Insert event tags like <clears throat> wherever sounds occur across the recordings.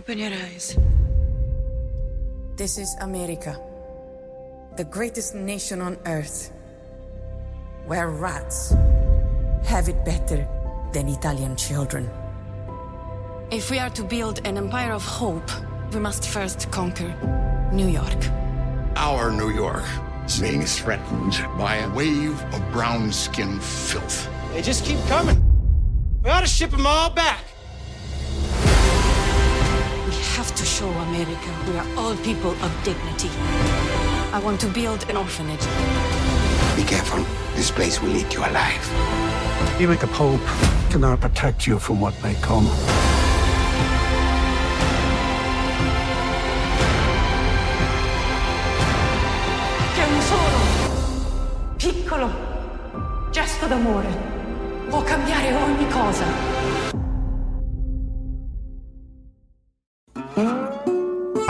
Open your eyes. This is America, the greatest nation on earth, where rats have it better than Italian children. If we are to build an empire of hope, we must first conquer New York. Our New York is being threatened by a wave of brown skin filth. They just keep coming. We ought to ship them all back. To show America we are all people of dignity. I want to build an orphanage. Be careful. This place will eat you alive. Even the Pope cannot protect you from what may come. Che un solo, piccolo gesto d'amore può cambiare ogni cosa.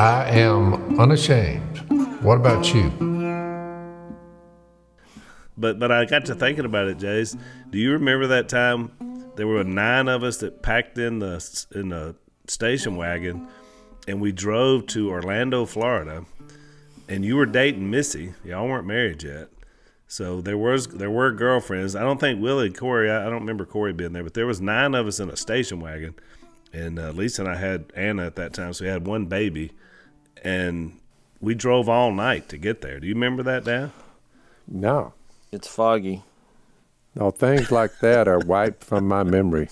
I am unashamed. What about you? But but I got to thinking about it, Jase. Do you remember that time there were nine of us that packed in the in the station wagon, and we drove to Orlando, Florida, and you were dating Missy. Y'all weren't married yet, so there was there were girlfriends. I don't think Willie and Corey. I, I don't remember Corey being there, but there was nine of us in a station wagon, and uh, Lisa and I had Anna at that time, so we had one baby, and we drove all night to get there. Do you remember that, Dan? No. It's foggy. No, things like that are wiped from my memory.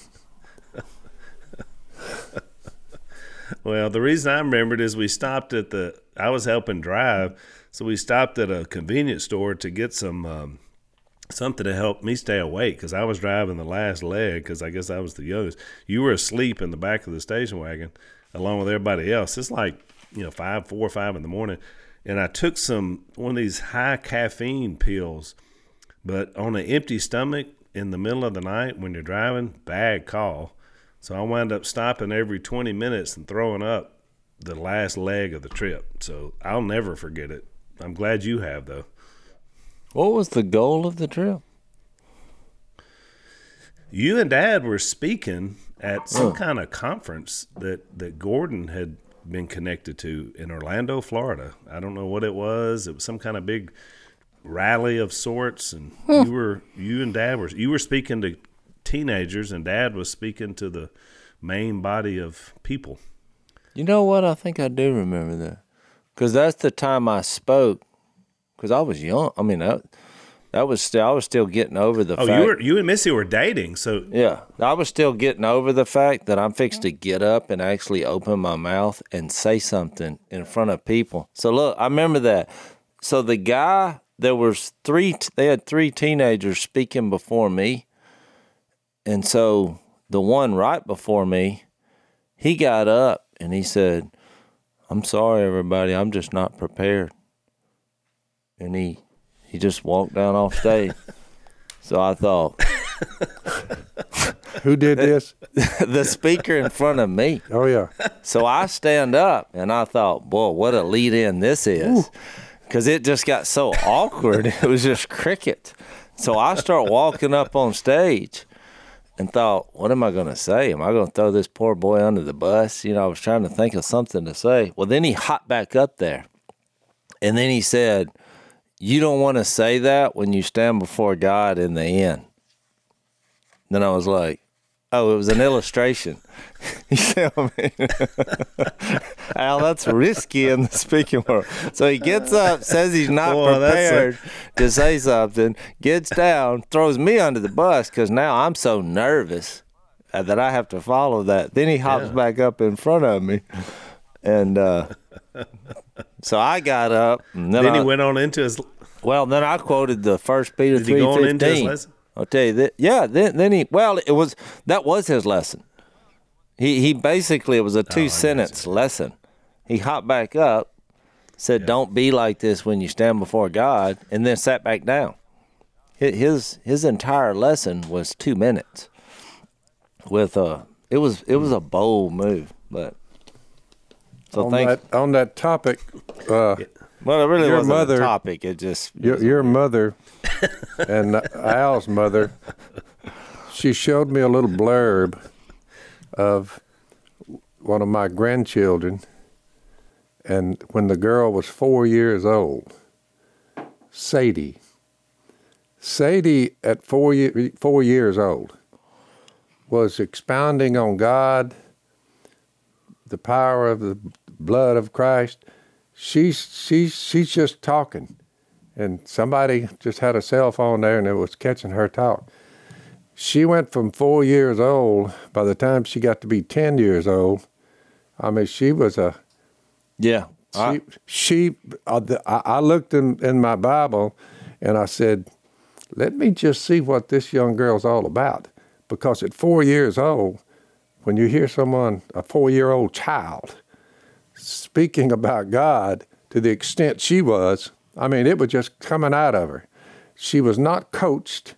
Well, the reason I remembered is we stopped at the. I was helping drive, so we stopped at a convenience store to get some um, something to help me stay awake because I was driving the last leg because I guess I was the youngest. You were asleep in the back of the station wagon along with everybody else. It's like you know five, four or five in the morning, and I took some one of these high caffeine pills, but on an empty stomach in the middle of the night when you're driving, bad call. So I wound up stopping every 20 minutes and throwing up the last leg of the trip. So I'll never forget it. I'm glad you have, though. What was the goal of the trip? You and Dad were speaking at some Oh. kind of conference that, that Gordon had been connected to in Orlando, Florida. I don't know what it was. It was some kind of big rally of sorts, and you were you and Dad were you were speaking to teenagers, and Dad was speaking to the main body of people. You know what? I think I do remember that. Because that's the time I spoke. Because I was young. I mean, that, that was still, I was still getting over the Oh, fact. you were you and Missy were dating, so Yeah, I was still getting over the fact that I'm fixed to get up and actually open my mouth and say something in front of people. So look, I remember that. So the guy, there was three. They had three teenagers speaking before me, and so the one right before me, he got up and he said, "I'm sorry, everybody. I'm just not prepared." And he he just walked down off stage. <laughs> so I thought. Who did this? <laughs> the speaker in front of me. Oh yeah. So I stand up and I thought, boy, what a lead in this is. Because it just got so awkward. <laughs> It was just cricket. So I start walking up on stage and thought, what am I going to say? Am I going to throw this poor boy under the bus? You know, I was trying to think of something to say. Well, then he hopped back up there. And then he said, You don't want to say that when you stand before God in the end. Then I was like, Oh, it was an illustration. <laughs> you see what I mean? <laughs> Al, that's risky in the speaking world. So he gets up, says he's not Boy, that's a- prepared to say something, gets down, throws me under the bus because now I'm so nervous uh, that I have to follow that. Then he hops Yeah. back up in front of me. And uh, so I got up. And then then he went on into his. well, then I quoted the First Peter three go on into his lesson? I'll tell you that. Yeah, then then he well, it was that was his lesson. He he basically it was Oh, a two sentence lesson. He hopped back up, said, "Don't be like this when you stand before God," and then sat back down. His his entire lesson was two minutes. With a it was it was a bold move, but so on thanks. that on that topic, uh, Well, it really your wasn't mother- a topic. It just your, your mother and Al's mother, she showed me a little blurb of one of my grandchildren, and when the girl was four years old, Sadie. Sadie, at four, year, four years old, was expounding on God, the power of the blood of Christ. She's, she's, she's just talking. And somebody just had a cell phone there and it was catching her talk. She went from four years old, by the time she got to be 10 years old, I mean, she was a. Yeah. She, I- she uh, the- I looked in, in my Bible and I said, let me just see what this young girl's all about. Because at four years old, when you hear someone, a four year old child, speaking about God to the extent she was, I mean, it was just coming out of her. She was not coached.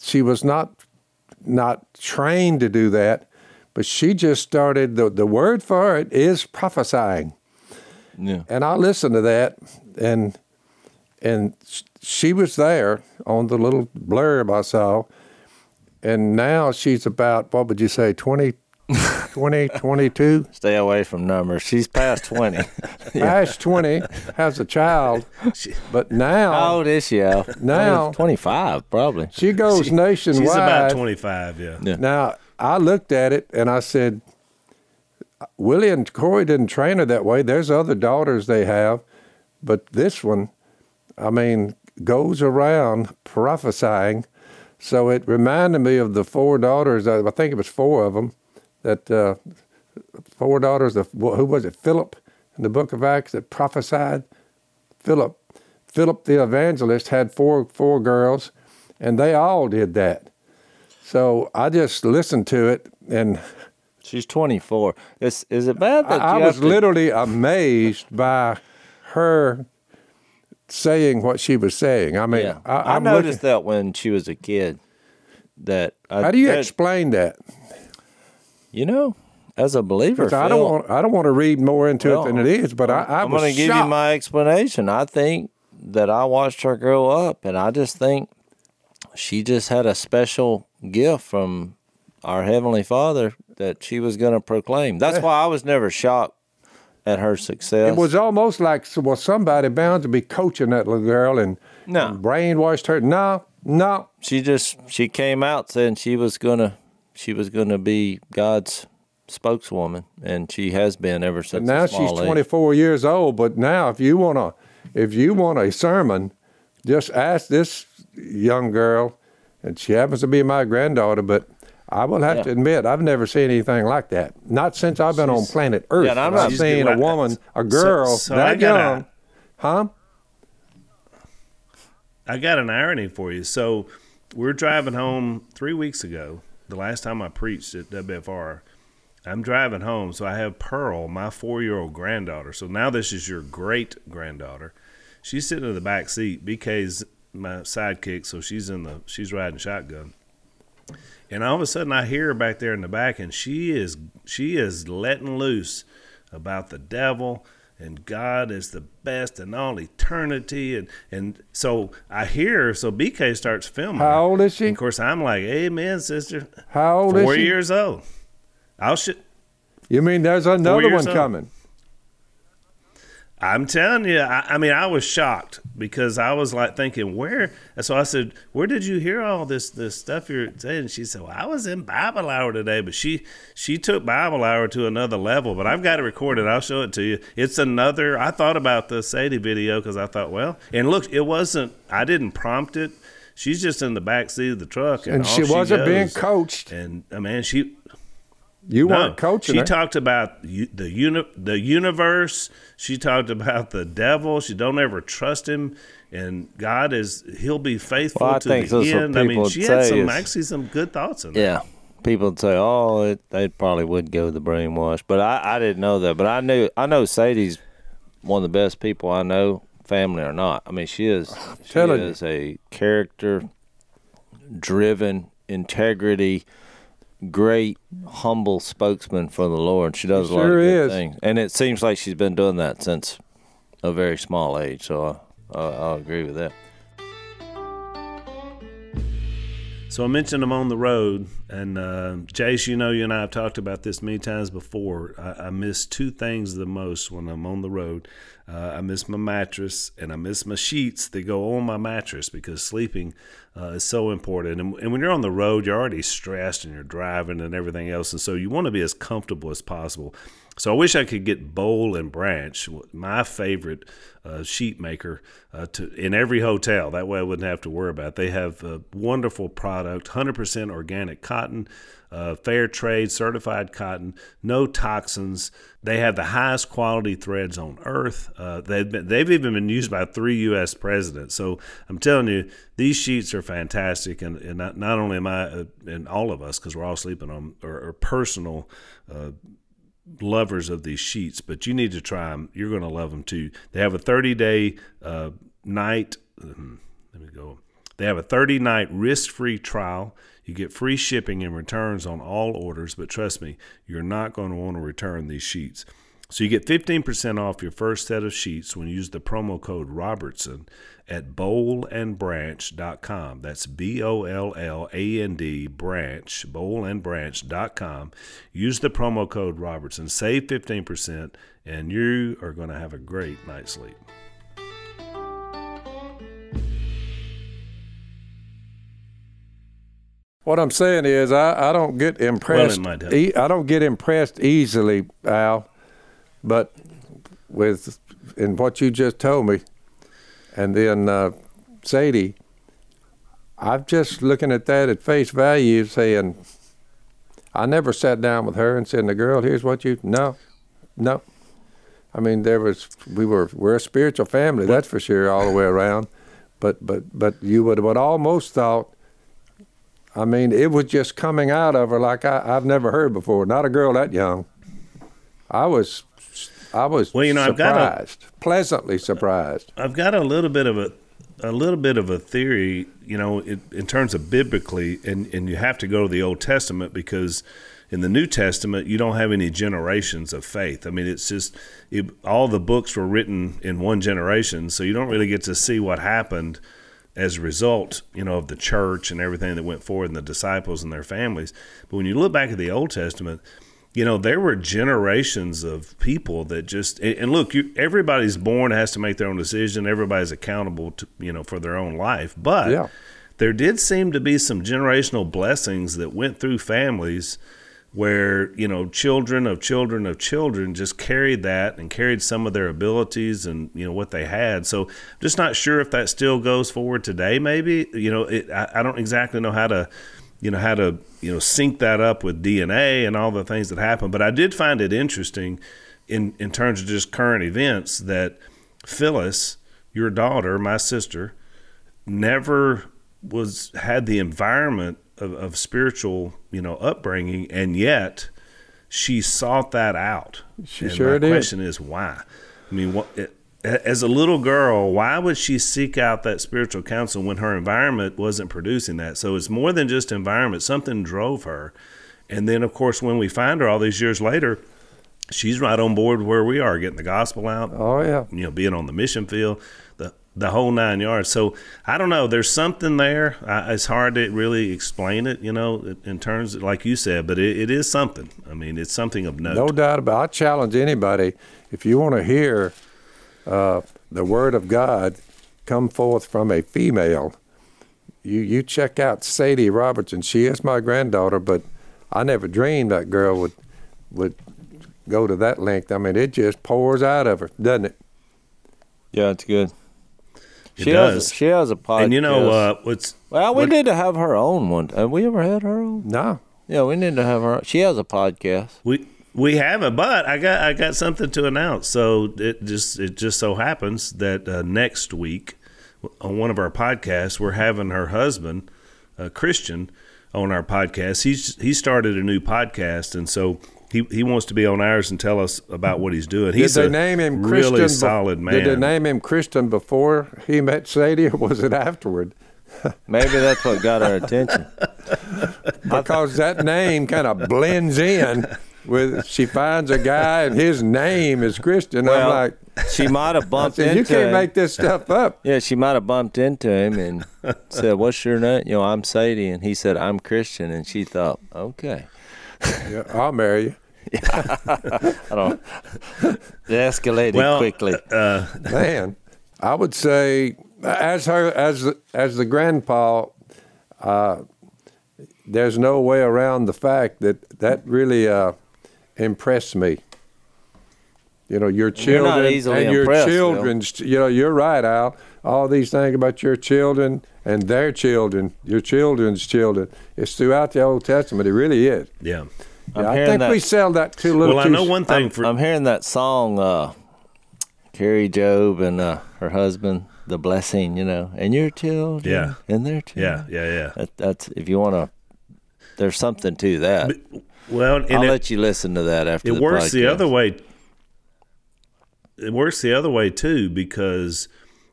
She was not not trained to do that, but she just started. The, the word for it is prophesying. Yeah. And I listened to that, and and she was there on the little blurb I saw, and now she's about what would you say 20, <laughs> 20 22, Stay away from numbers. She's past 20. <laughs> past twenty, has a child, but now How old is she, Al? <laughs> Now- 25, probably. she goes nationwide. She's about 25, yeah. Yeah. Now I looked at it and I said, Willie and Corey didn't train her that way. There's other daughters they have, but this one, I mean, goes around prophesying. So it reminded me of the four daughters. I I think it was four of them. That uh, four daughters of who was it? Philip in the Book of Acts that prophesied. Philip, Philip the evangelist had four four girls, and they all did that. So I just listened to it, and She's 24. Is, is it bad that I, I was to- literally amazed by her saying what she was saying. I mean, Yeah. I, I, noticed looking- that when she was a kid. That I, How do you that- explain that? You know, as a believer, I don't want I don't want to read more into Well, it than it is, but I, I I'm going to give you my explanation. I think that I watched her grow up, and I just think she just had a special gift from our Heavenly Father that she was going to proclaim. That's why I was never shocked at her success. It was almost like well, somebody bound to be coaching that little girl and, No. and brainwashed her. No, no. she just she came out saying she was gonna she was gonna be God's spokeswoman, and she has been ever since. And now a small she's age. 24 years old. But now, if you want to, if you want a sermon, just ask this young girl, and she happens to be my granddaughter. But I will have Yeah. to admit, I've never seen anything like that. Not since I've been on planet Earth. Yeah, and I'm not- I've a woman, a girl so I that gotta- young, huh? I got an irony for you. So we're driving home three weeks ago, the last time I preached at WFR. I'm driving home, so I have Pearl, my four year old granddaughter. So now this is your great granddaughter. She's sitting in the back seat. BK's my sidekick, so she's in the she's riding shotgun. And all of a sudden I hear her back there in the back and she is she is letting loose about the devil and God is the best in all eternity and and so I hear so BK starts filming. How old is she? And of course I'm like, Amen, sister. How old Four is she? years old. I'll sh- You mean there's another one old. coming? I'm telling you, I, I mean, I was shocked because I was like thinking, where? So I said, where did you hear all this this stuff you're saying? And she said, well, I was in Bible hour today, but she she took Bible hour to another level. But I've got it recorded. I'll show it to you. It's another. I thought about the Sadie video because I thought, well, and look, it wasn't. I didn't prompt it. She's just in the back seat of the truck, and, And she wasn't being coached. And uh, I mean, she You no, weren't coaching She her. talked about the uni- the universe. She talked about the devil. She don't ever trust him, and God is He'll be faithful Well, I to think the end. I mean, people she would had some is- actually some good thoughts in there. Yeah. People would say, "Oh, it, they probably would go the brainwash," but I, I didn't know that. But I knew I know Sadie's one of the best people I know, family or not. I mean, she is she telling you. is a character driven, integrity, great, humble spokesman for the Lord. She does She a lot sure of good is. things, and it seems like she's been doing that since a very small age. So I, I, I'll agree with that. So I mentioned I'm on the road, and uh, Jase, you know, you and I have talked about this many times before. I, I miss two things the most when I'm on the road. Uh, I miss my mattress, and I miss my sheets that go on my mattress because sleeping uh, is so important. And, and when you're on the road, you're already stressed and you're driving and everything else, and so you want to be as comfortable as possible. So I wish I could get Boll and Branch, my favorite uh, sheet maker, uh, to in every hotel. That way I wouldn't have to worry about. It. They have a wonderful product, 100% organic cotton, uh, fair trade certified cotton, no toxins. They have the highest quality threads on earth. Uh, they've been, they've even been used by three U.S. presidents. So I'm telling you, these sheets are fantastic, and, and not, not only am I uh, and all of us because we're all sleeping on or, personal uh, lovers of these sheets, but you need to try them. You're going to love them too. They have a 30 day uh, night. Um, let me go. They have a 30 night risk free trial. You get free shipping and returns on all orders, but trust me, you're not going to want to return these sheets. So you get 15% off your first set of sheets when you use the promo code Robertson at bollandbranch.com. That's B O L L A N D branch, bollandbranch.com. Use the promo code Robertson. Save 15%, and you are going to have a great night's sleep. What I'm saying is, I, I don't get impressed. Well, e- I don't get impressed easily, Al. But with in what you just told me, and then uh, Sadie, I'm just looking at that at face value, saying, I never sat down with her and said, "The girl, here's what you." No, no. I mean, there was we were we're a spiritual family, that's for sure, all the way around. But but but you would have almost thought. I mean, it was just coming out of her like I, I've never heard before. Not a girl that young. I was I was well, you know, surprised, I've got a, pleasantly surprised. I've got a little bit of a a little bit of a theory, you know, in, in terms of biblically, and and you have to go to the Old Testament because in the New Testament you don't have any generations of faith. I mean, it's just it, all the books were written in one generation, so you don't really get to see what happened as a result, you know, of the church and everything that went forward and the disciples and their families. But when you look back at the Old Testament you know there were generations of people that just and look you, everybody's born has to make their own decision. Everybody's accountable to you know for their own life. But yeah. there did seem to be some generational blessings that went through families where you know children of children of children just carried that and carried some of their abilities and you know what they had. So I'm just not sure if that still goes forward today maybe. You know it, I, I don't exactly know how to you know how to you know sync that up with DNA and all the things that happen. But I did find it interesting in in terms of just current events that Phyllis, your daughter, my sister, never was had the environment of, of spiritual you know upbringing, and yet she sought that out. She and sure my did. question is why. I mean, what, as a little girl, why would she seek out that spiritual counsel when her environment wasn't producing that? So it's more than just environment. Something drove her. And then, of course, when we find her all these years later, she's right on board where we are, getting the gospel out. Oh yeah, you know, being on the mission field, the the whole nine yards. So I don't know. There's something there. I, it's hard to really explain it, you know, in terms of, like you said, but it, it is something. I mean, it's something of note. No doubt about. It. I challenge anybody if you want to hear uh, the Word of God come forth from a female. You you check out Sadie Robertson. She is my granddaughter, but I never dreamed that girl would would go to that length. I mean, it just pours out of her, doesn't it? Yeah, it's good. It she does. Has a, she has a podcast. And you know uh, what's well, we what, need to have her own one. Have we ever had her own? No. Yeah, we need to have her. She has a podcast. We we haven't, but I got I got something to announce. So it just it just so happens that uh, next week on one of our podcasts, we're having her husband, uh, Christian, on our podcast. He's he started a new podcast, and so he, he wants to be on ours and tell us about what he's doing. He's did they name him really Christian solid man. Did they name him Christian before he met Sadie, or was it afterward? Maybe that's what got our attention. <laughs> because that name kind of blends in <laughs> with she finds a guy and his name is Christian. Well, I'm like, she might have bumped said, into you can't him. make this stuff up. <laughs> Yeah, she might have bumped into him and <laughs> said, "What's your name?" You know, I'm Sadie, and he said, "I'm Christian," and she thought, "Okay." <laughs> Yeah, I'll marry you. I don't. It escalated Well, quickly. Uh, Man, I would say as her as the- as the grandpa, uh, there's no way around the fact that that really uh, impressed me. You know, your You're not children easily and your impressed, Phil. children's. You know, you're right, Al. All these things about your children and their children, your children's children. It's throughout the Old Testament. It really is. yeah. I'm Yeah, I think that- we sell that too little. Well, I know one thing. I'm, for I'm hearing that song, uh, Kari Jobe and uh, her husband, "The Blessing," you know, and your children, Yeah. and their yeah, children. yeah, yeah. That, that's if you want to. There's something to that. Well, and I'll it, let you listen to that after it the works the other way. It works the other way too because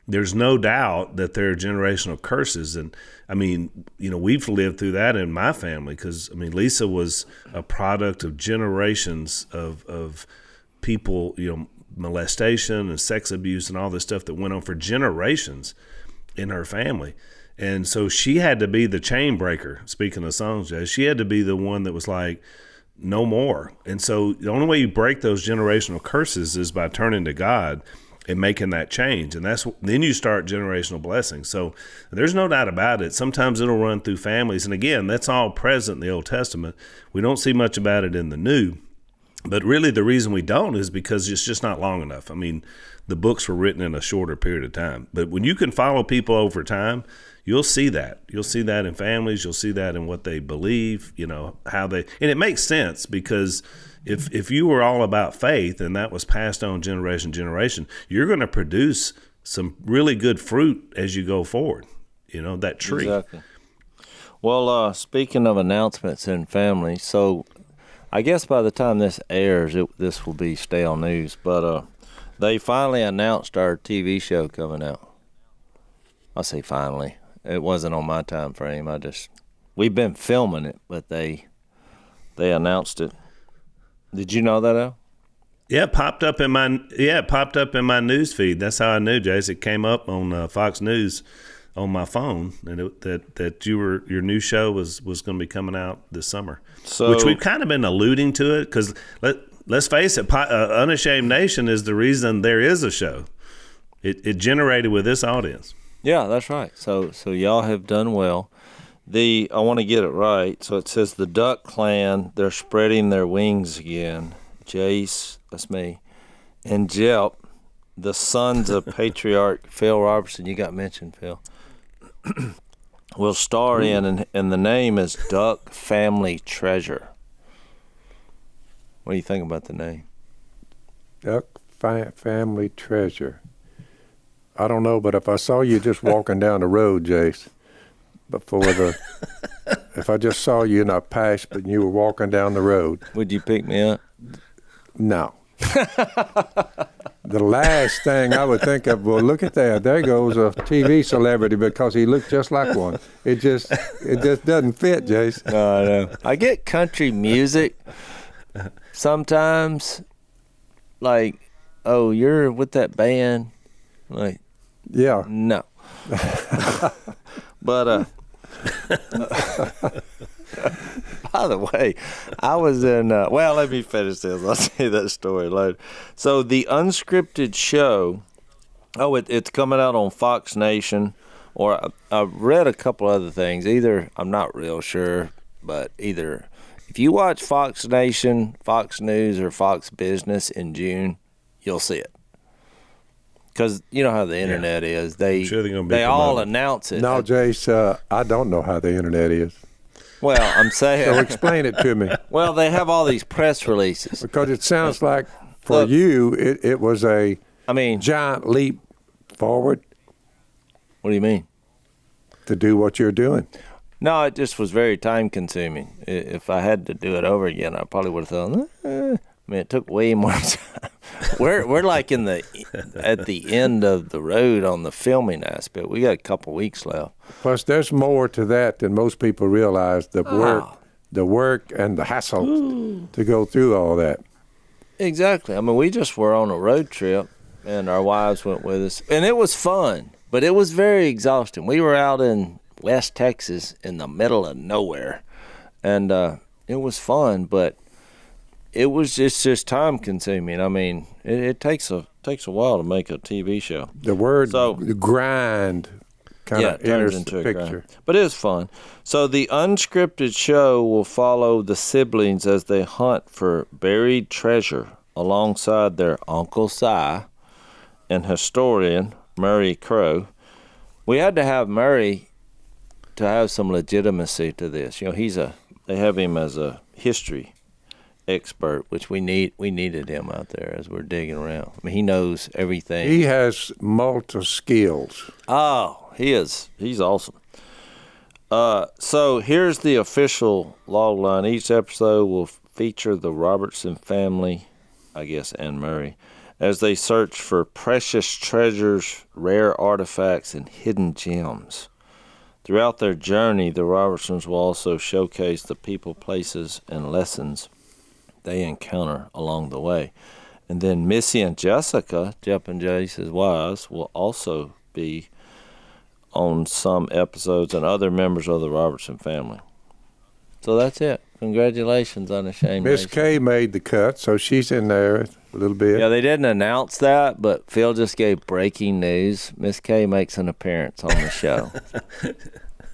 there's no doubt that there are generational curses, and I mean, you know, we've lived through that in my family because I mean, Lisa was a product of generations of of people, you know, molestation and sex abuse and all this stuff that went on for generations in her family. And so she had to be the chain breaker. Speaking of songs, she had to be the one that was like, no more. And so the only way you break those generational curses is by turning to God and making that change. And that's then you start generational blessings. So there's no doubt about it. Sometimes it'll run through families. And again, that's all present in the Old Testament. We don't see much about it in the New. But really, the reason we don't is because it's just not long enough. I mean, the books were written in a shorter period of time. But when you can follow people over time, you'll see that. You'll see that in families. You'll see that in what they believe. You know how they, and it makes sense because if if you were all about faith and that was passed on generation to generation, you're going to produce some really good fruit as you go forward. You know that tree. Exactly. Well, uh, speaking of announcements in family, so I guess by the time this airs, it, this will be stale news. But uh, they finally announced our TV show coming out. I say finally. It wasn't on my time frame. I just we've been filming it, but they they announced it. Did you know that, Al? Yeah, it popped up in my yeah, it popped up in my news feed. That's how I knew, Jase. It came up on uh, Fox News on my phone, and it, that that you were your new show was was going to be coming out this summer, So- which we've kind of been alluding to it because let let's face it, Po- uh, Unashamed Nation is the reason there is a show. It it generated with this audience. Yeah, that's right. So so y'all have done well. The I want to get it right. So it says the Duck Clan, they're spreading their wings again. Jase, that's me, and Jep, the sons of patriarch <laughs> Phil Robertson. You got mentioned, Phil. <clears throat> will star in, and, and the name is Duck Family Treasure. What do you think about the name? Duck fa- family treasure. I don't know, but if I saw you just walking down the road, Jase, before the, <laughs> if I just saw you in a pash, but you were walking down the road, Would you pick me up? no. the last thing I would think of, well, look at that. There goes a TV celebrity because he looked just like one. It just, it just doesn't fit, Jase. No, I know. I get country music sometimes, like, oh, you're with that band. Like, Yeah. no. but, uh, by the way, I was in, uh, well, let me finish this. I'll <laughs> you that story later. So, the unscripted show, oh, it, it's coming out on Fox Nation, or I, I've read a couple other things. Either, I'm not real sure, but either if you watch Fox Nation, Fox News, or Fox Business in June, you'll see it. Because you know how the internet is. They sure they're gonna be they all promoting. announce it. No, Jase, uh, I don't know how the internet is. Well, I'm <laughs> saying. So saying. explain it to me. <laughs> well, they have all these press releases. Because it sounds like for Look. you, it, it was a I mean, giant leap forward what do you mean? to do what you're doing. No, it just was very time consuming. If I had to do it over again, I probably would have thought. Eh. I mean, it took way more <laughs> time. we're we're like in the at the end of the road on the filming aspect. We got a couple weeks left. Plus, there's more to that than most people realize. The work, the work, and the hassle to go through all that. Exactly. I mean, we just were on a road trip and our wives went with us, and it was fun, but it was very exhausting. We were out in West Texas in the middle of nowhere, and uh, it was fun, but it was just just time consuming. I mean, it, it takes a takes a while to make a TV show. The word So- grind kind yeah, of it turns enters into the a picture. grind. But it's fun. So the unscripted show will follow the siblings as they hunt for buried treasure alongside their Uncle Si and historian Murray Crow. We had to have Murray to have some legitimacy to this. You know, he's a they have him as a history expert, which we need we needed him out there as we're digging around. I mean, he knows everything. He has multi skills. Oh, he is. He's awesome. Uh, so here's the official log line. Each episode will feature the Robertson family, I guess, and Murray, as they search for precious treasures, rare artifacts, and hidden gems. Throughout their journey, the Robertsons will also showcase the people, places, and lessons they encounter along the way. And then Missy and Jessica, Jep and Jase's wives, will also be on some episodes and other members of the Robertson family. So that's it. Congratulations, Unashamed. Miss Nation. Kay made the cut, so she's in there a little bit. Yeah, they didn't announce that, but Phil just gave breaking news. Miss Kay makes an appearance on the show. <laughs>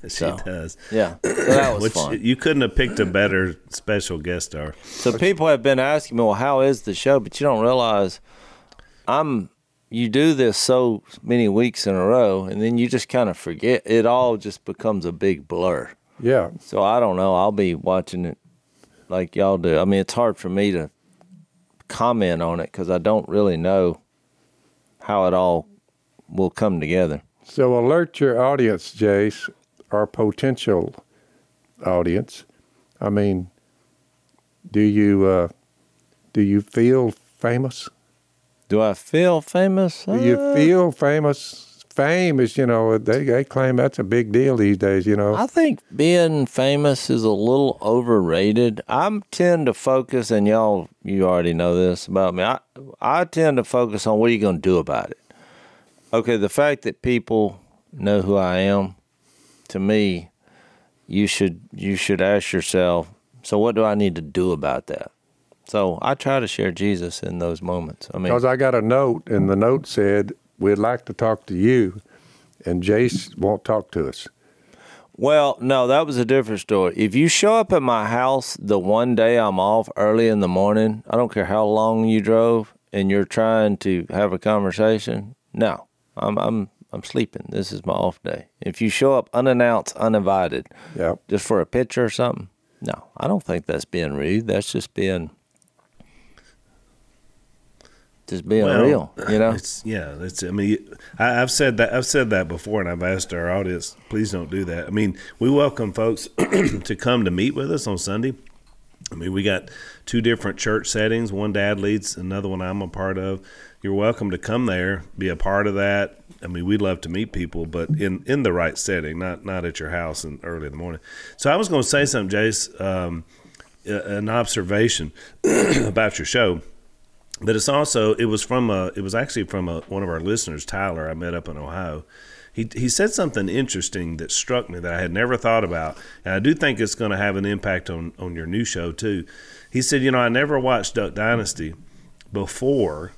<laughs> She So, does. yeah, so that was Which fun. you couldn't have picked a better special guest star. So people have been asking me, well, how is the show? But you don't realize I'm you do this so many weeks in a row and then you just kind of forget. It all just becomes a big blur. Yeah. So I don't know. I'll be watching it like y'all do. I mean, it's hard for me to comment on it because I don't really know how it all will come together. So alert your audience, Jase, our potential audience. I mean, do you uh, do you feel famous? Do I feel famous? Do you Uh, feel famous? Fame is, you know, they, they claim that's a big deal these days, you know. I think being famous is a little overrated. I tend to focus, and y'all, you already know this about me. I, I tend to focus on what are you going to do about it. Okay, the fact that people know who I am, to me, you should you should ask yourself. So, what do I need to do about that? So, I try to share Jesus in those moments. I mean, Because I got a note, and the note said, We'd like to talk to you, and Jase won't talk to us. Well, no, that was a different story. If you show up at my house the one day I'm off early in the morning, I don't care how long you drove, and you're trying to have a conversation, no, I'm I'm I'm sleeping. This is my off day. If you show up unannounced, uninvited, Yeah. just for a picture or something, no, I don't think that's being rude. That's just being just being Well, real, you know. It's yeah. It's. I mean, I, I've said that. I've said that before, and I've asked our audience, please don't do that. I mean, we welcome folks <clears throat> to come to meet with us on Sunday. I mean, we got two different church settings. One dad leads, another one I'm a part of. You're welcome to come there, be a part of that. I mean, we'd love to meet people, but in, in the right setting, not not at your house and early in the morning. So I was going to say something, Jase, um, an observation <clears throat> about your show. But it's also it was from a it was actually from a, one of our listeners, Tyler. I met up in Ohio. He he said something interesting that struck me that I had never thought about, and I do think it's going to have an impact on on your new show too. He said, you know, I never watched Duck Dynasty before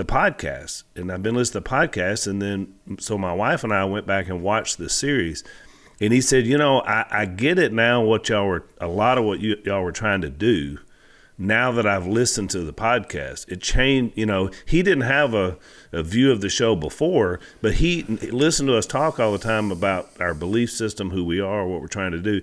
the podcast, and I've been listening to podcasts, and then so my wife and I went back and watched the series. And he said, you know, I, I get it now. What y'all were a lot of what you, y'all were trying to do now that I've listened to the podcast, it changed. You know, he didn't have a, a view of the show before, but he listened to us talk all the time about our belief system, who we are, what we're trying to do.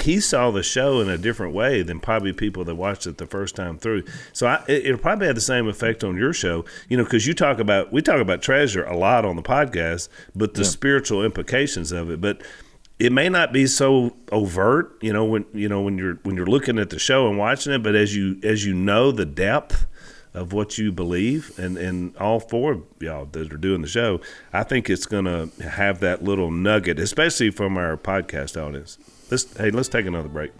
He saw the show in a different way than probably people that watched it the first time through. So I, it, it'll probably have the same effect on your show, you know, because you talk about we talk about treasure a lot on the podcast, but the spiritual implications of it. But it may not be so overt, you know, when you know when you're when you're looking at the show and watching it, but as you as you know the depth of what you believe, and and all four of y'all that are doing the show, I think it's gonna have that little nugget, especially from our podcast audience. Let's hey, let's take another break.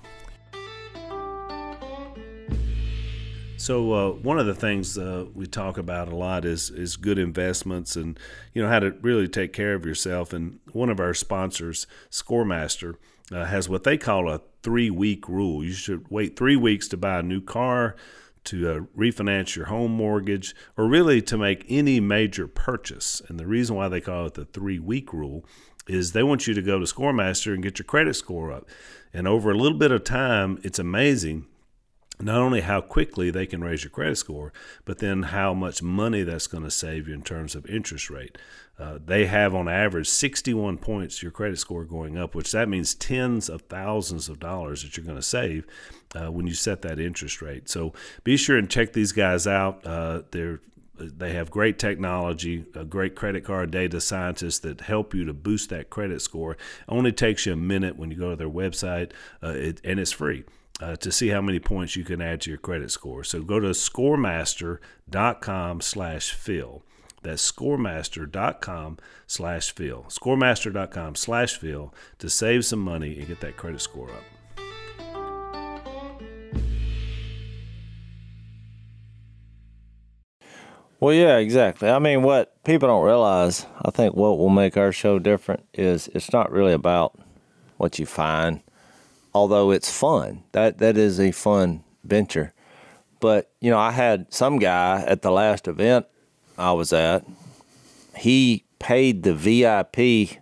So uh, one of the things uh, we talk about a lot is is good investments and you know how to really take care of yourself. And one of our sponsors, ScoreMaster, uh, has what they call a three week rule. You should wait three weeks to buy a new car, to uh, refinance your home mortgage, or really to make any major purchase. And the reason why they call it the three week rule is they want you to go to ScoreMaster and get your credit score up. And over a little bit of time, it's amazing not only how quickly they can raise your credit score, but then how much money that's going to save you in terms of interest rate. Uh, they have on average 61 points your credit score going up, which that means tens of thousands of dollars that you're going to save uh, when you set that interest rate. So be sure and check these guys out. Uh, they're they have great technology, a great credit card data scientists that help you to boost that credit score. It only takes you a minute when you go to their website, uh, it, and it's free. Uh, to see how many points you can add to your credit score. So go to scoremaster.com slash Phil. That's scoremaster.com slash Phil. Scoremaster.com slash Phil to save some money and get that credit score up. Well, yeah, exactly. I mean, what people don't realize, I think what will make our show different is it's not really about what you find, although it's fun. That that is a fun venture. But you know, I had some guy at the last event I was at. He paid the VIP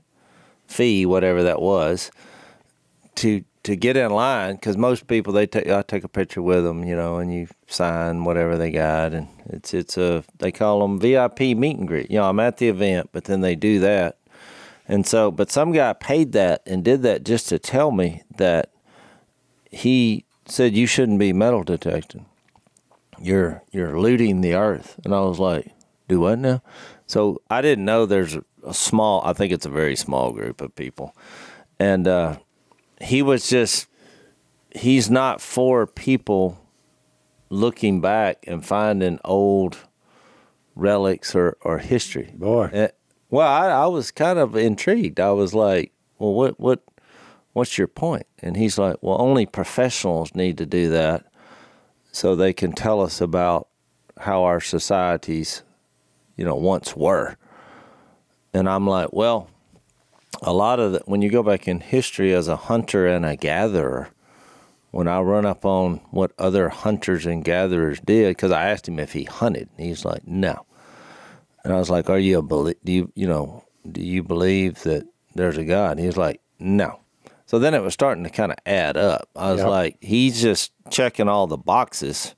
fee, whatever that was, to to get in line because most people they take I take a picture with them, you know, and you sign whatever they got, and it's it's a they call them VIP meet and greet. You know, I'm at the event, but then they do that, and so but some guy paid that and did that just to tell me that he said you shouldn't be metal detecting. You're you're looting the earth, and I was like, do what now? So I didn't know there's a, small. I think it's a very small group of people, and. uh he was just he's not for people looking back and finding old relics or, or history. Boy. Uh, well, I, I was kind of intrigued. I was like, well, what, what, what's your point? And he's like, well, only professionals need to do that so they can tell us about how our societies, you know, once were. And I'm like, well, a lot of the, when you go back in history as a hunter and a gatherer, when I run up on what other hunters and gatherers did, because I asked him if he hunted, he's like, no. And I was like, are you a do you you know do you believe that there's a God? And he like, no. So then it was starting to kind of add up. I was yep. like, he's just checking all the boxes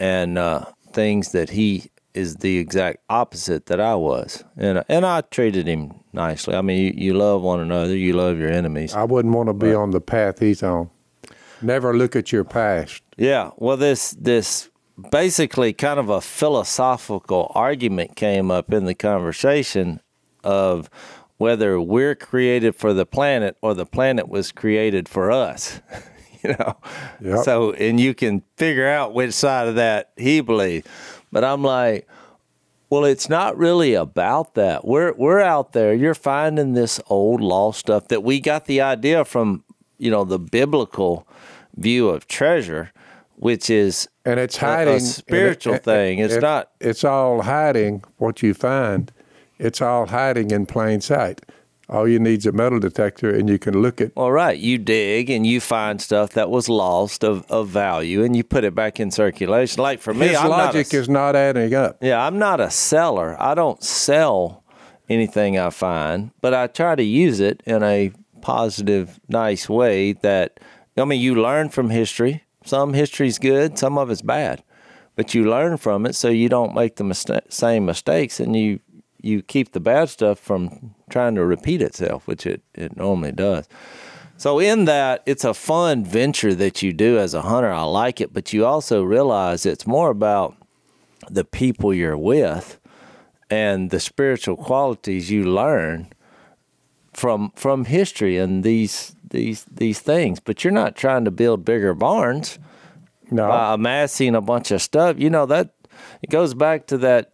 and uh, things that he is the exact opposite that I was, and and I treated him nicely. I mean, you, you love one another, you love your enemies. I wouldn't want to be on the path he's on. Never look at your past. Yeah, well, this this basically kind of a philosophical argument came up in the conversation of whether we're created for the planet or the planet was created for us. <laughs> you know, yep. so and you can figure out which side of that he believed. But I'm like, well, it's not really about that. We're we're out there. You're finding this old lost stuff that we got the idea from, you know, the biblical view of treasure, which is and it's hiding a, a spiritual it, thing. It's it, not. It's all hiding what you find. It's all hiding in plain sight all you need is a metal detector and you can look at all right you dig and you find stuff that was lost of, of value and you put it back in circulation. Like for me his I'm logic a, is not adding up. Yeah i'm not a seller. I don't sell anything i find but i try to use it in a positive nice way that i mean you learn from history. Some history's good some of it's bad but you learn from it so you don't make the same mistakes and you you keep the bad stuff from trying to repeat itself, which it, it normally does. So in that, it's a fun venture that you do as a hunter. I like it, but you also realize it's more about the people you're with and the spiritual qualities you learn from from history and these these these things. But you're not trying to build bigger barns no. by amassing a bunch of stuff. You know that it goes back to that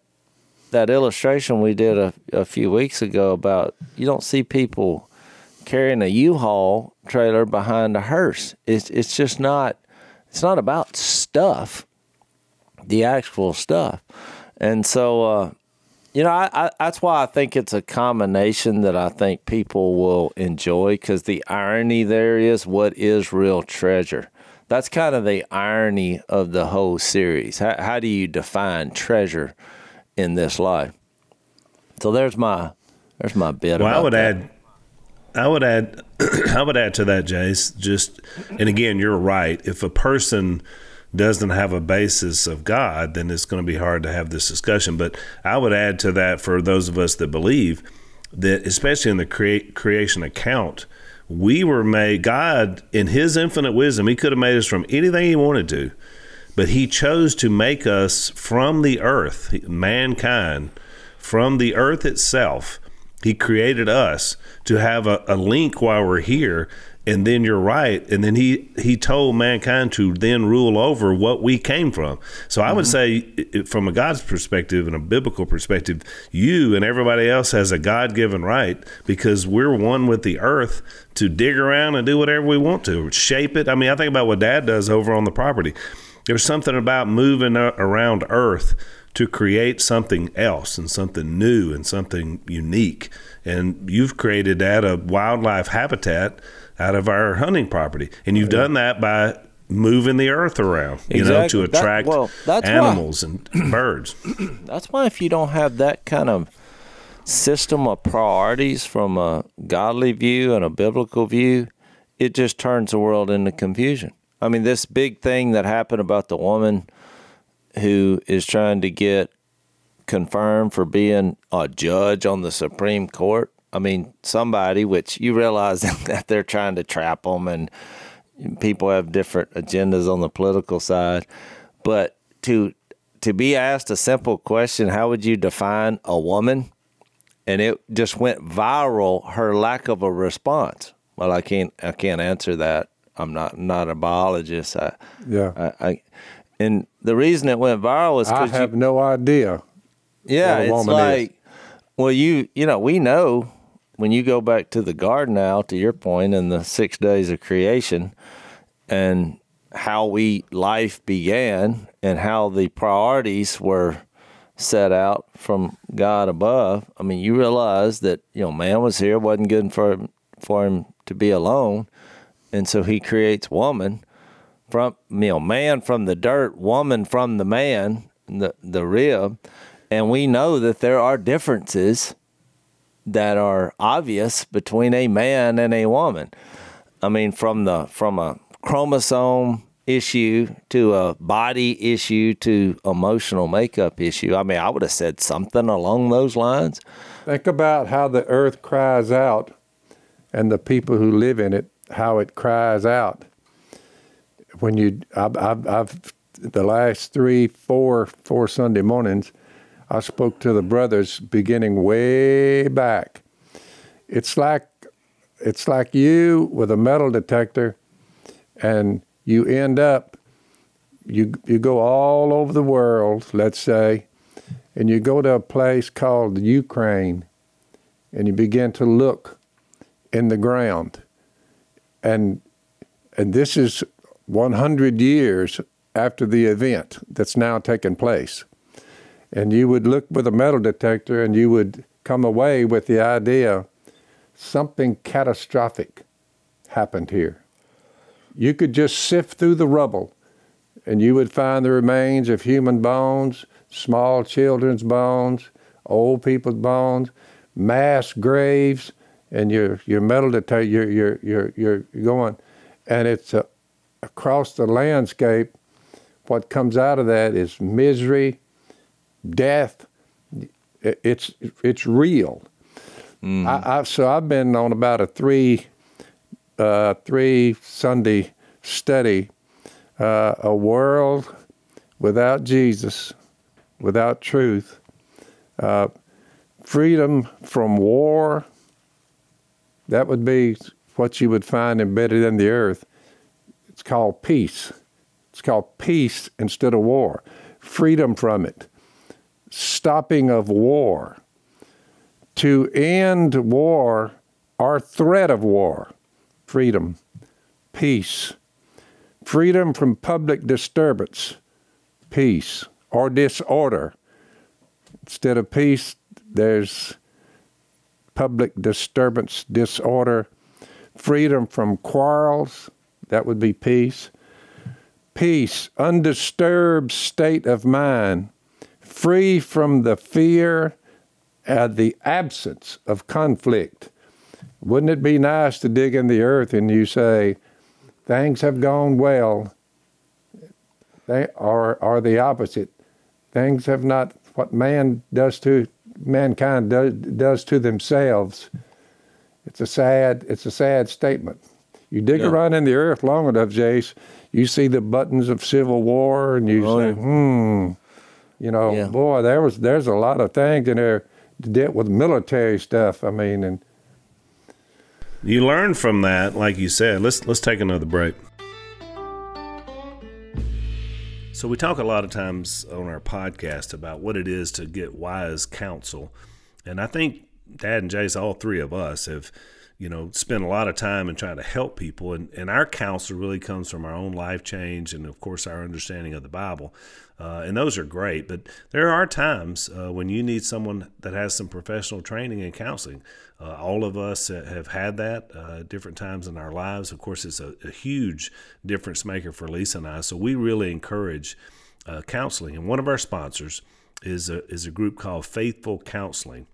that illustration we did a, a few weeks ago about you don't see people carrying a U-Haul trailer behind a hearse. It's it's just not it's not about stuff. the actual stuff. And so, uh, you know, I, I, that's why I think it's a combination that I think people will enjoy because the irony there is what is real treasure. That's kind of the irony of the whole series. How, how do you define treasure in this life? So there's my there's my bit. Well, I would that. add, I would add, <clears throat> I would add to that, Jase. Just and again, you're right. If a person doesn't have a basis of God, then it's going to be hard to have this discussion. But I would add to that for those of us that believe that, especially in the crea- creation account, we were made, God, in His infinite wisdom, He could have made us from anything He wanted to, but He chose to make us from the earth, mankind, from the earth itself. He created us to have a, a link while we're here. And then you're right. And then he he told mankind to then rule over what we came from. So i would mm-hmm. say from a god's perspective and a biblical perspective you and everybody else has a god-given right because we're one with the earth to dig around and do whatever we want to shape it. I mean i think about what dad does over on the property there's something about moving around earth to create something else and something new and something unique and you've created that a wildlife habitat out of our hunting property. And you've oh, done that by moving the earth around, you Exactly. know, to That- attract well, that's why- animals and <clears throat> birds. That's why if you don't have that kind of system of priorities from a godly view and a biblical view, it just turns the world into confusion. I mean, this big thing that happened about the woman who is trying to get confirmed for being a judge on the Supreme Court. I mean, somebody which you realize <laughs> that they're trying to trap them and people have different agendas on the political side, but to to be asked a simple question, how would you define a woman? And it just went viral. Her lack of a response. Well, I can't. I can't answer that. I'm not not a biologist. I, Yeah. I, I and the reason it went viral is because I have no idea. yeah, it's woman is. like, well, you you know, we know when you go back to the garden now, to your point, in the six days of creation, and how we life began, and how the priorities were set out from God above. I mean, you realize that you know man was here, wasn't good for him, for him to be alone, and so He creates woman from you know man from the dirt, woman from the man, the the rib, and we know that there are differences that are obvious between a man and a woman. I mean, from the from a chromosome issue to a body issue to emotional makeup issue. I mean, I would have said something along those lines. Think about how the earth cries out and the people who live in it, how it cries out. When you, I've, I've, I've the last three, four, four Sunday mornings, I spoke to the brothers beginning way back. It's like, it's like you with a metal detector, and you end up, you you go all over the world, let's say, and you go to a place called Ukraine and you begin to look in the ground. And and this is 100 years after the event that's now taken place. And you would look with a metal detector and you would come away with the idea something catastrophic happened here. You could just sift through the rubble and you would find the remains of human bones, small children's bones, old people's bones, mass graves, and your your metal detector, you're you're you're you're going, and it's uh, across the landscape. What comes out of that is misery, death. It's it's real. I, I've so I've been on about a three uh, three Sunday study uh, a world without Jesus, without truth, uh, freedom from war. That would be what you would find embedded in the earth. It's called peace. It's called peace instead of war. Freedom from it. Stopping of war. To end war or threat of war. Freedom. Peace freedom from public disturbance, peace, or disorder. Instead of peace, there's public disturbance, disorder, freedom from quarrels, that would be peace. Peace, undisturbed state of mind, free from the fear and the absence of conflict. Wouldn't it be nice to dig in the earth and you say, things have gone well, they are, are the opposite. Things have not, what man does to, mankind does, does to themselves. It's a sad, it's a sad statement. You dig Yeah. around in the earth long enough, Jase, you see the buttons of civil war, and you Oh, say, yeah. "Hmm." You know, Yeah. boy, there was there's a lot of things in there to deal with military stuff. I mean, and You learn from that, like you said. Let's let's take another break. So we talk a lot of times on our podcast about what it is to get wise counsel, and I think Dad and Jase, all three of us, have you know spent a lot of time in trying to help people, and and our counsel really comes from our own life change, and of course our understanding of the Bible, uh, and those are great. But there are times uh, when you need someone that has some professional training in counseling. Uh, all of us have had that uh, different times in our lives. Of course, it's a, a huge difference maker for Lisa and I. So we really encourage uh, counseling. And one of our sponsors is a, is a group called Faithful Counseling.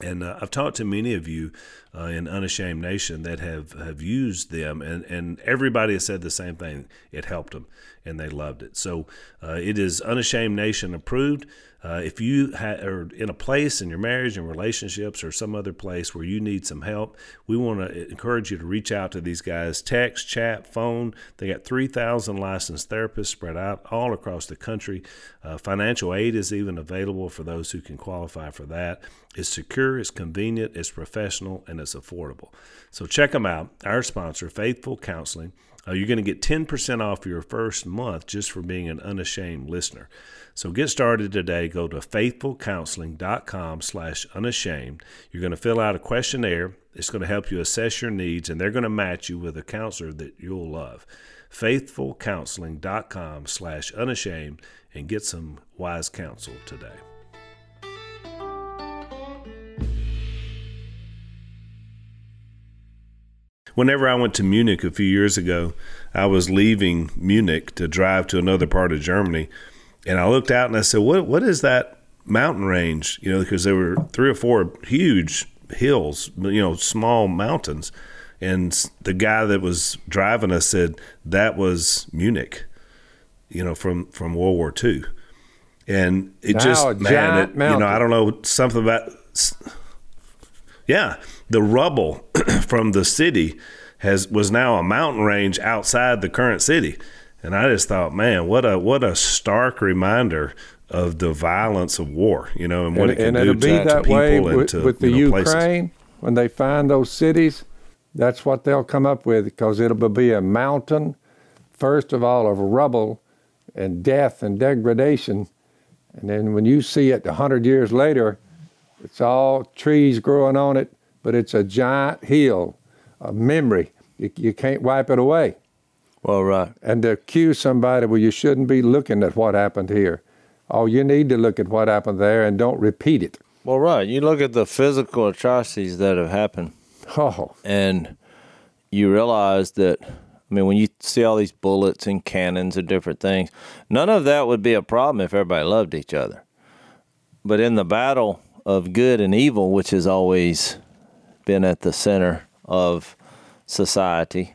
And uh, I've talked to many of you uh, in Unashamed Nation that have, have used them, and, and everybody has said the same thing. It helped them, and they loved it. So uh, it is Unashamed Nation approved. Uh, if you ha- are in a place in your marriage and relationships or some other place where you need some help, we want to encourage you to reach out to these guys. Text, chat, phone. They got 3,000 licensed therapists spread out all across the country. Uh, financial aid is even available for those who can qualify for that. It's secure, it's convenient, it's professional, and it's affordable. So check them out. Our sponsor, Faithful Counseling. Uh, you're going to get 10% off your first month just for being an unashamed listener. So get started today. Go to faithfulcounseling.com slash unashamed. You're going to fill out a questionnaire. It's going to help you assess your needs, and they're going to match you with a counselor that you'll love. faithfulcounseling.com slash unashamed and get some wise counsel today. Whenever I went to Munich a few years ago, I was leaving Munich to drive to another part of Germany, and I looked out and I said, "What? What is that mountain range?" You know, because there were three or four huge hills, you know, small mountains, and the guy that was driving us said that was Munich, you know, from from World War II, and it just man, it, you know. I don't know something about yeah, the rubble <clears throat> from the city has was now a mountain range outside the current city, and I just thought, man, what a what a stark reminder of the violence of war, you know, and what and, it can and do it'll to, be to that people way and with, to with the you know, places. Ukraine. When they find those cities, that's what they'll come up with because it'll be a mountain, first of all, of rubble and death and degradation. And then when you see it a hundred years later, it's all trees growing on it, but it's a giant hill, a memory. You, you can't wipe it away. Well, right. And to accuse somebody, well, you shouldn't be looking at what happened here. Oh, you need to look at what happened there and don't repeat it. Well, right. You look at the physical atrocities that have happened, Oh, and you realize that. I mean, when you see all these bullets and cannons and different things, none of that would be a problem if everybody loved each other. But in the battle of good and evil, which is always been at the center of society,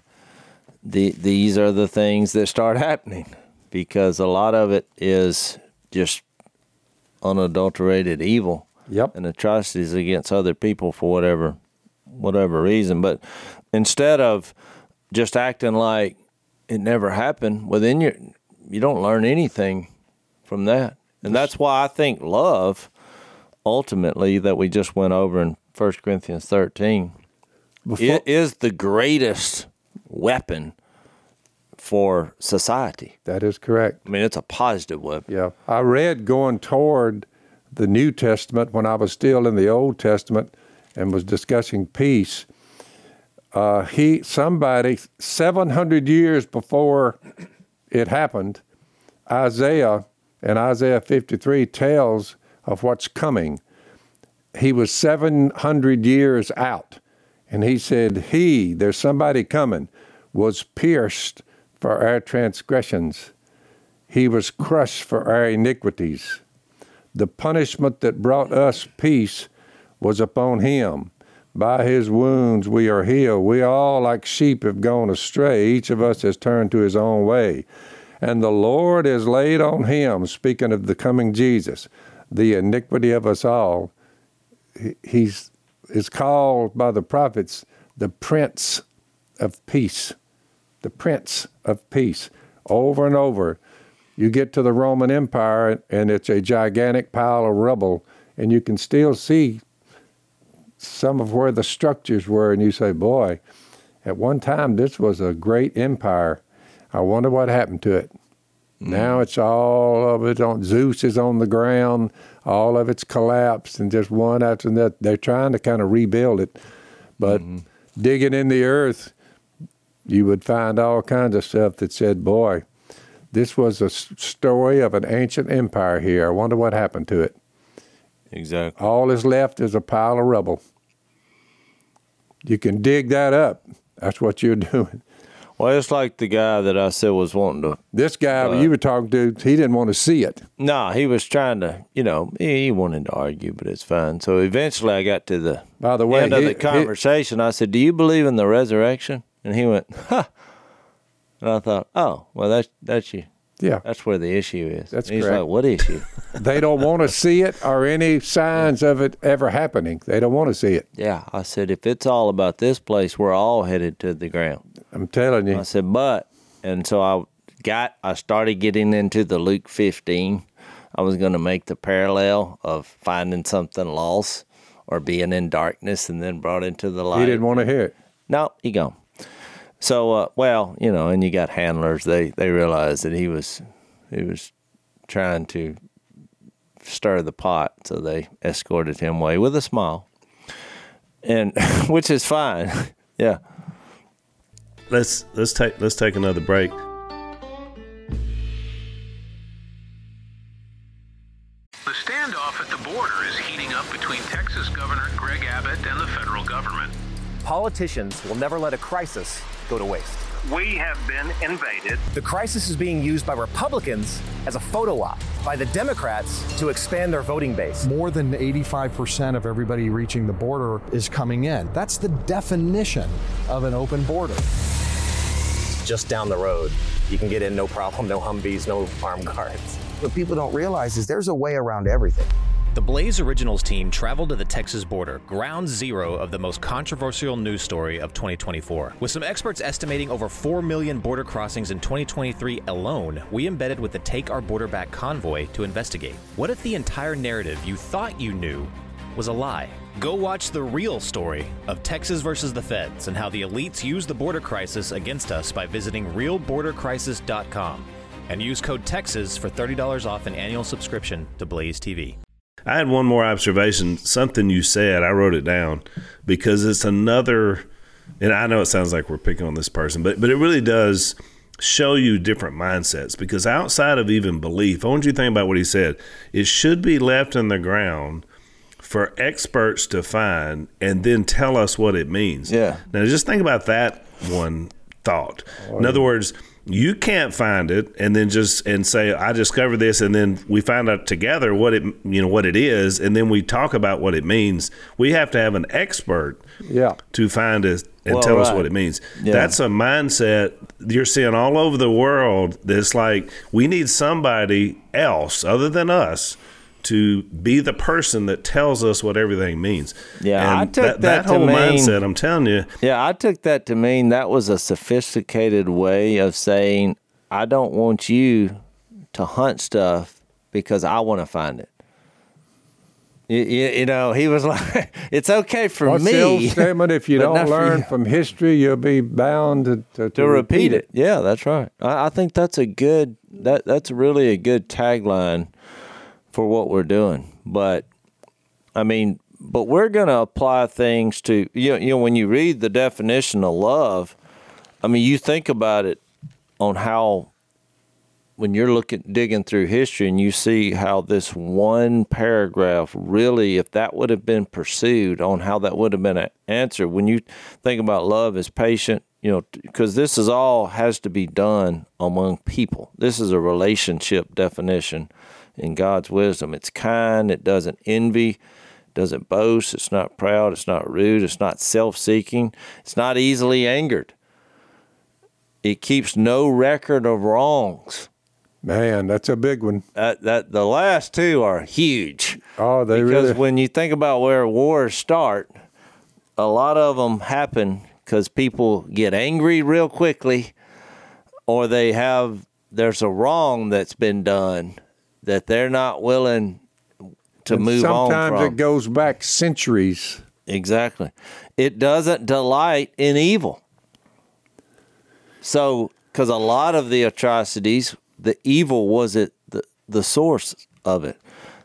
the, these are the things that start <laughs> happening because a lot of it is just unadulterated evil yep. and atrocities against other people for whatever whatever reason. But instead of just acting like it never happened, well then you you don't learn anything from that. And that's why I think love ultimately that we just went over in 1 Corinthians 13 Before, it is the greatest weapon for society. that is correct. I mean, it's a positive weapon. Yeah. I read going toward the New Testament when I was still in the Old Testament and was discussing peace. Uh, he, somebody, 700 years before it happened, Isaiah And Isaiah 53 tells of what's coming. He was 700 years out. And he said, He, there's somebody coming, was pierced for our transgressions. He was crushed for our iniquities. The punishment that brought us peace was upon him. By his wounds we are healed. We all, like sheep, have gone astray. Each of us has turned to his own way. And the Lord has laid on him, speaking of the coming Jesus, the iniquity of us all. He's is called by the prophets the Prince of Peace. The Prince of Peace. Over and over, you get to the Roman Empire, and it's a gigantic pile of rubble, and you can still see some of where the structures were, and you say, boy, at one time this was a great empire. I wonder what happened to it. Mm. Now it's all of it on Zeus is on the ground, all of it's collapsed, and just one after another. They're trying to kind of rebuild it, but mm-hmm. digging in the earth, you would find all kinds of stuff that said, "Boy, this was a story of an ancient empire here. I wonder what happened to it." Exactly. All is left is a pile of rubble. You can dig that up. That's what you're <laughs> doing. Well, it's like the guy that I said was wanting to. This guy uh, you were talking to, he didn't want to see it. No, he was trying to, you know, he, he wanted to argue, but it's fine. So eventually I got to the, By the way, end he, of the conversation. He, I said, Do you believe in the resurrection? And he went, Ha! And I thought, Oh, well, that's, that's you. Yeah. That's where the issue is. That's He's correct. like, What issue? <laughs> they don't want to see it or any signs of it ever happening. They don't want to see it. Yeah. I said, If it's all about this place, we're all headed to the ground. I'm telling you. I said, but, and so I got, I started getting into the Luke 15. I was going to make the parallel of finding something lost or being in darkness and then brought into the light. He didn't want to hear it. No, he gone. So, uh, well, you know, and you got handlers. They they realized that he was he was trying to stir the pot, so they escorted him away with a smile, and <laughs> which is fine. <laughs> yeah let's let's take let's take another break. The standoff at the border is heating up between Texas Governor Greg Abbott and the federal government. Politicians will never let a crisis go to waste. We have been invaded. The crisis is being used by Republicans as a photo op, by the Democrats to expand their voting base. More than 85% of everybody reaching the border is coming in. That's the definition of an open border just down the road. You can get in no problem, no Humvees, no armed guards. What people don't realize is there's a way around everything. The Blaze Originals team traveled to the Texas border, ground zero of the most controversial news story of 2024. With some experts estimating over 4 million border crossings in 2023 alone, we embedded with the Take Our Border Back convoy to investigate. What if the entire narrative you thought you knew was a lie? Go watch the real story of Texas versus the feds and how the elites use the border crisis against us by visiting realbordercrisis.com and use code TEXAS for $30 off an annual subscription to Blaze TV. I had one more observation. Something you said, I wrote it down because it's another, and I know it sounds like we're picking on this person, but but it really does show you different mindsets. Because outside of even belief, I want you to think about what he said. It should be left in the ground for experts to find and then tell us what it means. Yeah. Now just think about that one thought. In other words, you can't find it and then just and say I discovered this and then we find out together what it you know what it is and then we talk about what it means. We have to have an expert yeah. to find it and Well, tell us what it means. Yeah. That's a mindset you're seeing all over the world that's like we need somebody else other than us to be the person that tells us what everything means. Yeah, I took that to whole mean- mindset. I'm telling you, Yeah, I took that to mean that was a sophisticated way of saying, I don't want you to hunt stuff because I want to find it. You, you, you know, he was <laughs> like, it's okay for What's me. the old statement? If you <laughs> don't learn you." from history, you'll be bound to, to, to repeat it. Yeah, that's right. I, I think that's a good that that's really a good tagline for what we're doing. But I mean, but we're going to apply things to you know, you know when you read the definition of love, I mean, you think about it on how when you're looking digging through history and you see how this one paragraph really if that would have been pursued on how that would have been a- answered when you think about love as patient you know because this is all has to be done among people this is a relationship definition in god's wisdom it's kind it doesn't envy doesn't boast it's not proud it's not rude it's not self-seeking it's not easily angered it keeps no record of wrongs Man, that's a big one. that that the last two are huge. Oh, they because really. when you think about where wars start, a lot of them happen because people get angry real quickly, or they have there's a wrong that's been done that they're not willing to and move on sometimes it goes back centuries. Exactly. It doesn't delight in evil. So, because a lot of the atrocities, the evil was it the, the source of it,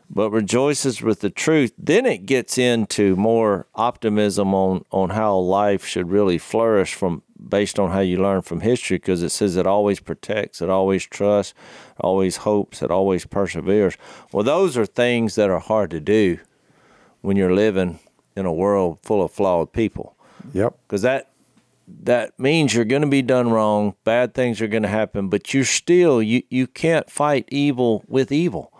but rejoices with the truth. Then it gets into more optimism on on how life should really flourish from based on how you learn from history, because it says it always protects, it always trusts, always hopes, it always perseveres. Well, those are things that are hard to do when you're living in a world full of flawed people Yep. because that that means you're going to be done wrong bad things are going to happen but you're still you you can't fight evil with evil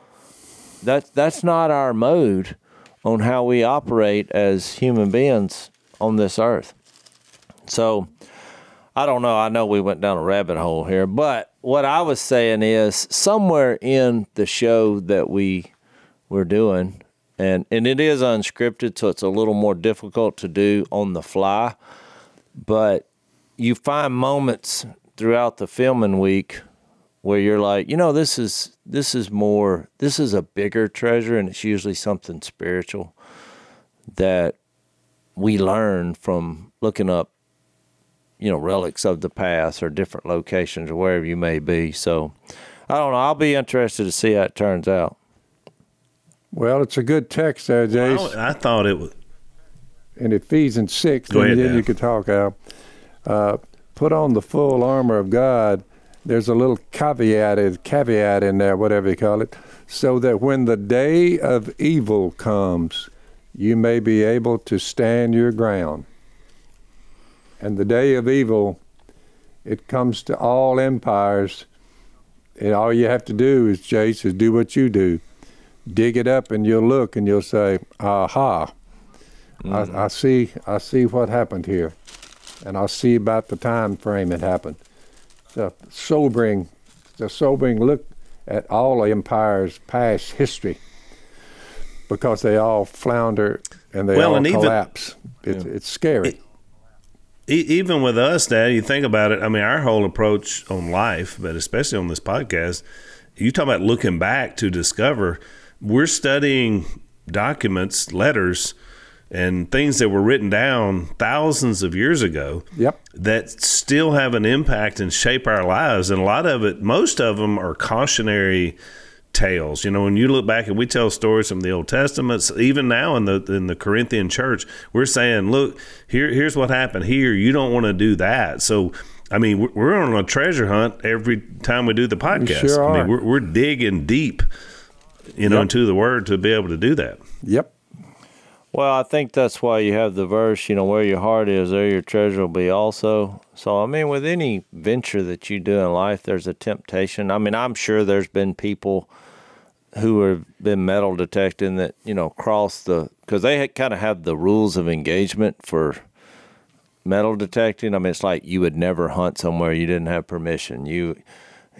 that that's not our mode on how we operate as human beings on this earth so I don't know. I know we went down a rabbit hole here, but what I was saying is somewhere in the show that we were doing, and and it is unscripted, so it's a little more difficult to do on the fly. But you find moments throughout the filming week where you're like, you know, this is this is more, this is a bigger treasure, and it's usually something spiritual that we learn from looking up you know relics of the past or different locations or wherever you may be. So I don't know. I'll be interested to see how it turns out. Well, it's a good text there, Jase. Well, I thought it was. in Ephesians 6, Go and ahead, then Dan. you could talk out. Uh, put on the full armor of God. There's a little caveat, caveat in there, whatever you call it, so that when the day of evil comes, you may be able to stand your ground. And the day of evil, it comes to all empires. And all you have to do is, Jase, is do what you do. Dig it up and you'll look and you'll say, aha, I, mm. I see I see what happened here, and I'll see about the time frame it happened. A sobering, a sobering look at all empires' past history, because they all flounder and they Well, all and even- collapse. It's it's scary. E- even with us, Dad, you think about it. I mean, our whole approach on life, but especially on this podcast, you talk about looking back to discover. We're studying documents, letters, and things that were written down thousands of years ago. Yep. That still have an impact and shape our lives, and a lot of it, most of them, are cautionary tales. You know, when you look back and we tell stories from the Old Testament, even now in the in the Corinthian church, we're saying, look, here here's what happened here. You don't want to do that. So. I mean, we're- we're on a treasure hunt every time we do the podcast. sure I mean, we're, we're digging deep, you know, Yep. into the Word to be able to do that. Yep. Well, I think that's why you have the verse, you know, where your heart is, there your treasure will be also. So, I mean, with any venture that you do in life, there's a temptation. I mean, I'm sure there's been people who have been metal detecting that, you know, cross the, because they kind of have the rules of engagement for metal detecting. I mean, it's like you would never hunt somewhere you didn't have permission. You,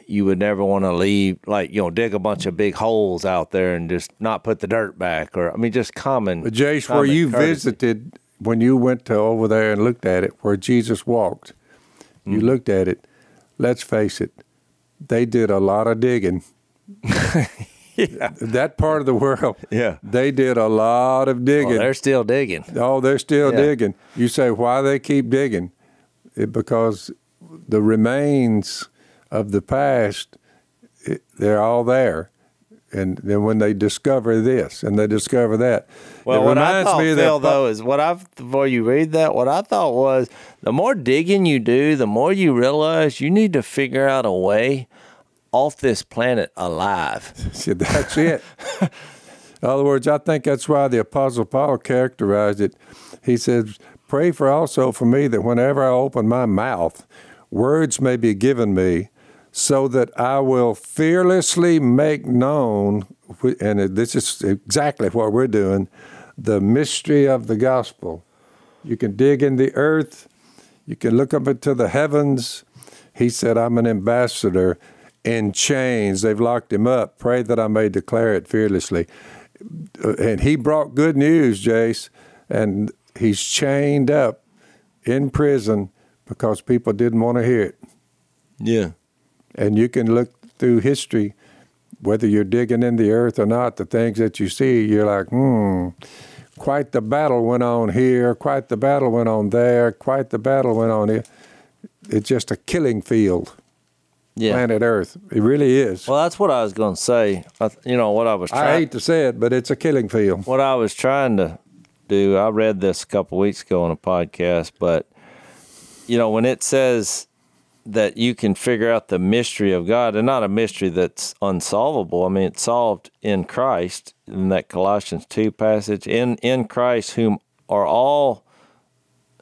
you would never want to leave, like, you know, dig a bunch of big holes out there and just not put the dirt back. Or, I mean, just common. But Jase, where you courtesy. visited when you went to over there and looked at it, where Jesus walked, Mm-hmm. you looked at it. Let's face it, they did a lot of digging. <laughs> That part of the world, Yeah. they did a lot of digging. Well, they're still digging. Oh, they're still Yeah. digging. You say why they keep digging? It, because the remains of the past, it, they're all there. And then when they discover this and they discover that, Well, it what I thought, Phil, that. though, is what I've before you read that, what I thought was the more digging you do, the more you realize you need to figure out a way off this planet alive. <laughs> That's it. In other words, I think that's why the Apostle Paul characterized it. He says, Pray for also for me that whenever I open my mouth, words may be given me, so that I will fearlessly make known, and this is exactly what we're doing, the mystery of the gospel. You can dig in the earth, you can look up into the heavens. He said, I'm an ambassador in chains. They've locked him up. Pray that I may declare it fearlessly. Uh, and he brought good news, Jase, and he's chained up in prison because people didn't want to hear it. Yeah. And you can look through history, whether you're digging in the earth or not, the things that you see, you're like, hmm, quite the battle went on here, quite the battle went on there, quite the battle went on here. It's just a killing field Yeah. planet Earth. It really is. Well, that's what I was going to say. I, you know what I was I hate to say it, but it's a killing field. What I was trying to do, I read this a couple weeks ago on a podcast, but you know when it says that you can figure out the mystery of God, and not a mystery that's unsolvable. I mean, it's solved in Christ in that Colossians two passage. In in Christ, whom are all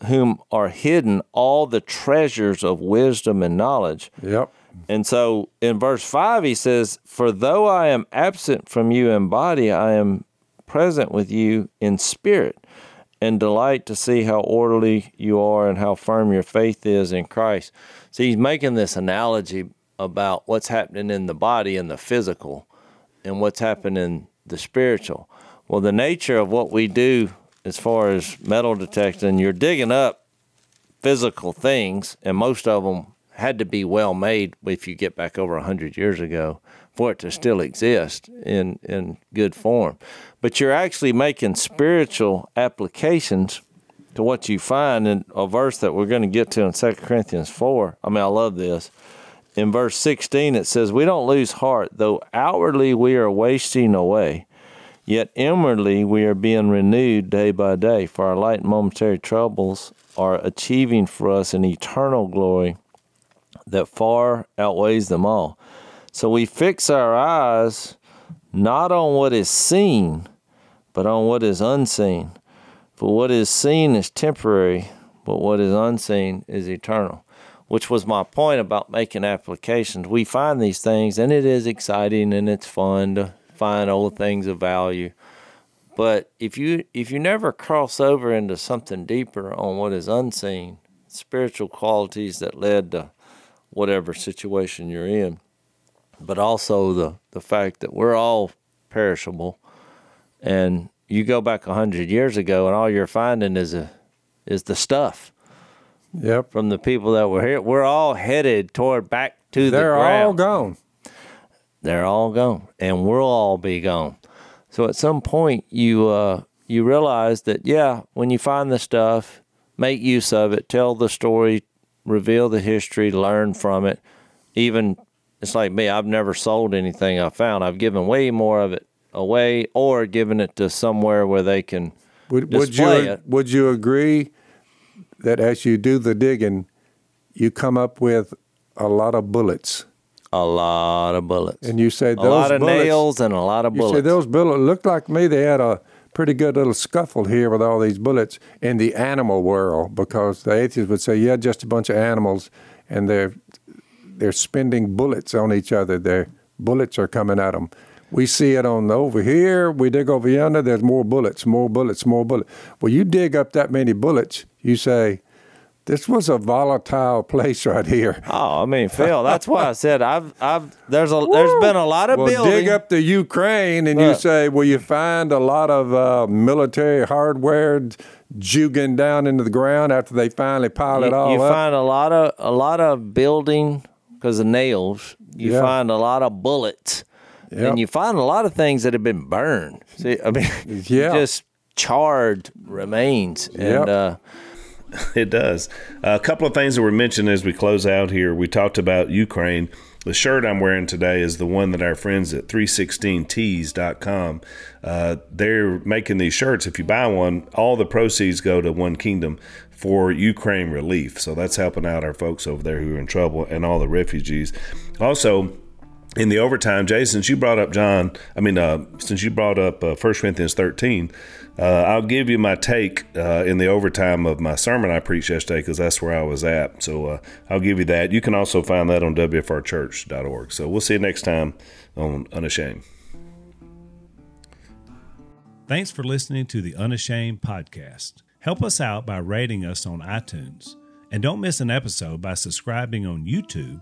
whom are hidden all the treasures of wisdom and knowledge. Yep. And so in verse 5, he says, For though I am absent from you in body, I am present with you in spirit, and delight to see how orderly you are and how firm your faith is in Christ. So he's making this analogy about what's happening in the body and the physical and what's happening in the spiritual. Well, the nature of what we do as far as metal detecting, you're digging up physical things, and most of them had to be well made if you get back over 100 years ago for it to still exist in, in good form. But you're actually making spiritual applications to what you find in a verse that we're going to get to in 2 Corinthians 4. I mean, I love this. In verse 16, it says, We don't lose heart, though outwardly we are wasting away. Yet inwardly we are being renewed day by day, for our light and momentary troubles are achieving for us an eternal glory that far outweighs them all. So we fix our eyes not on what is seen, but on what is unseen. For what is seen is temporary, but what is unseen is eternal. Which was my point about making applications. We find these things, and it is exciting and it's fun to find old things of value. But if you if you never cross over into something deeper on what is unseen, spiritual qualities that led to whatever situation you're in, but also the the fact that we're all perishable, and you go back a hundred years ago, and all you're finding is a is the stuff. Yep. From the people that were here, we're all headed toward back to the They're the ground. all gone. They're all gone, and we'll all be gone. So at some point, you uh, you realize that yeah, when you find the stuff, make use of it, tell the story, reveal the history, learn from it. Even it's like me, I've never sold anything I found. I've given way more of it away, or giving it to somewhere where they can Would, would you it. would you agree that as you do the digging, you come up with a lot of bullets? A lot of bullets. And you say A those lot of bullets, nails and a lot of bullets. You say those bullets looked like me. They had a pretty good little scuffle here with all these bullets in the animal world because the atheists would say, yeah, just a bunch of animals, and they're they're spending bullets on each other. Their bullets are coming at them. We see it on the, over here. We dig over yonder. There's more bullets, more bullets, more bullets. Well, you dig up that many bullets, you say, this was a volatile <laughs> place right here. Oh, I mean, Phil, that's why I said I've I've there's a there's been a lot of building. well, building. dig up the Ukraine and you say, well, you find a lot of uh, military hardware jugging down into the ground after they finally pile it you, all you up. find a lot of a lot of building because of nails. You Yeah. find a lot of bullets, Yep. and you find a lot of things that have been burned. See, I mean, <laughs> Yeah. just charred remains, and uh, <laughs> It does. a couple of things that were mentioned as we close out here. We talked about Ukraine. The shirt I'm wearing today is the one that our friends at 316tees.com. Uh, they're making these shirts. If you buy one, all the proceeds go to One Kingdom for Ukraine relief. So that's helping out our folks over there who are in trouble and all the refugees. Also, in the overtime, Jay, since you brought up John, I mean, uh, since you brought up uh, 1 Corinthians 13, uh, I'll give you my take uh, in the overtime of my sermon I preached yesterday because that's where I was at. So uh, I'll give you that. You can also find that on WFRchurch.org. So we'll see you next time on Unashamed. Thanks for listening to the Unashamed podcast. Help us out by rating us on iTunes. And don't miss an episode by subscribing on YouTube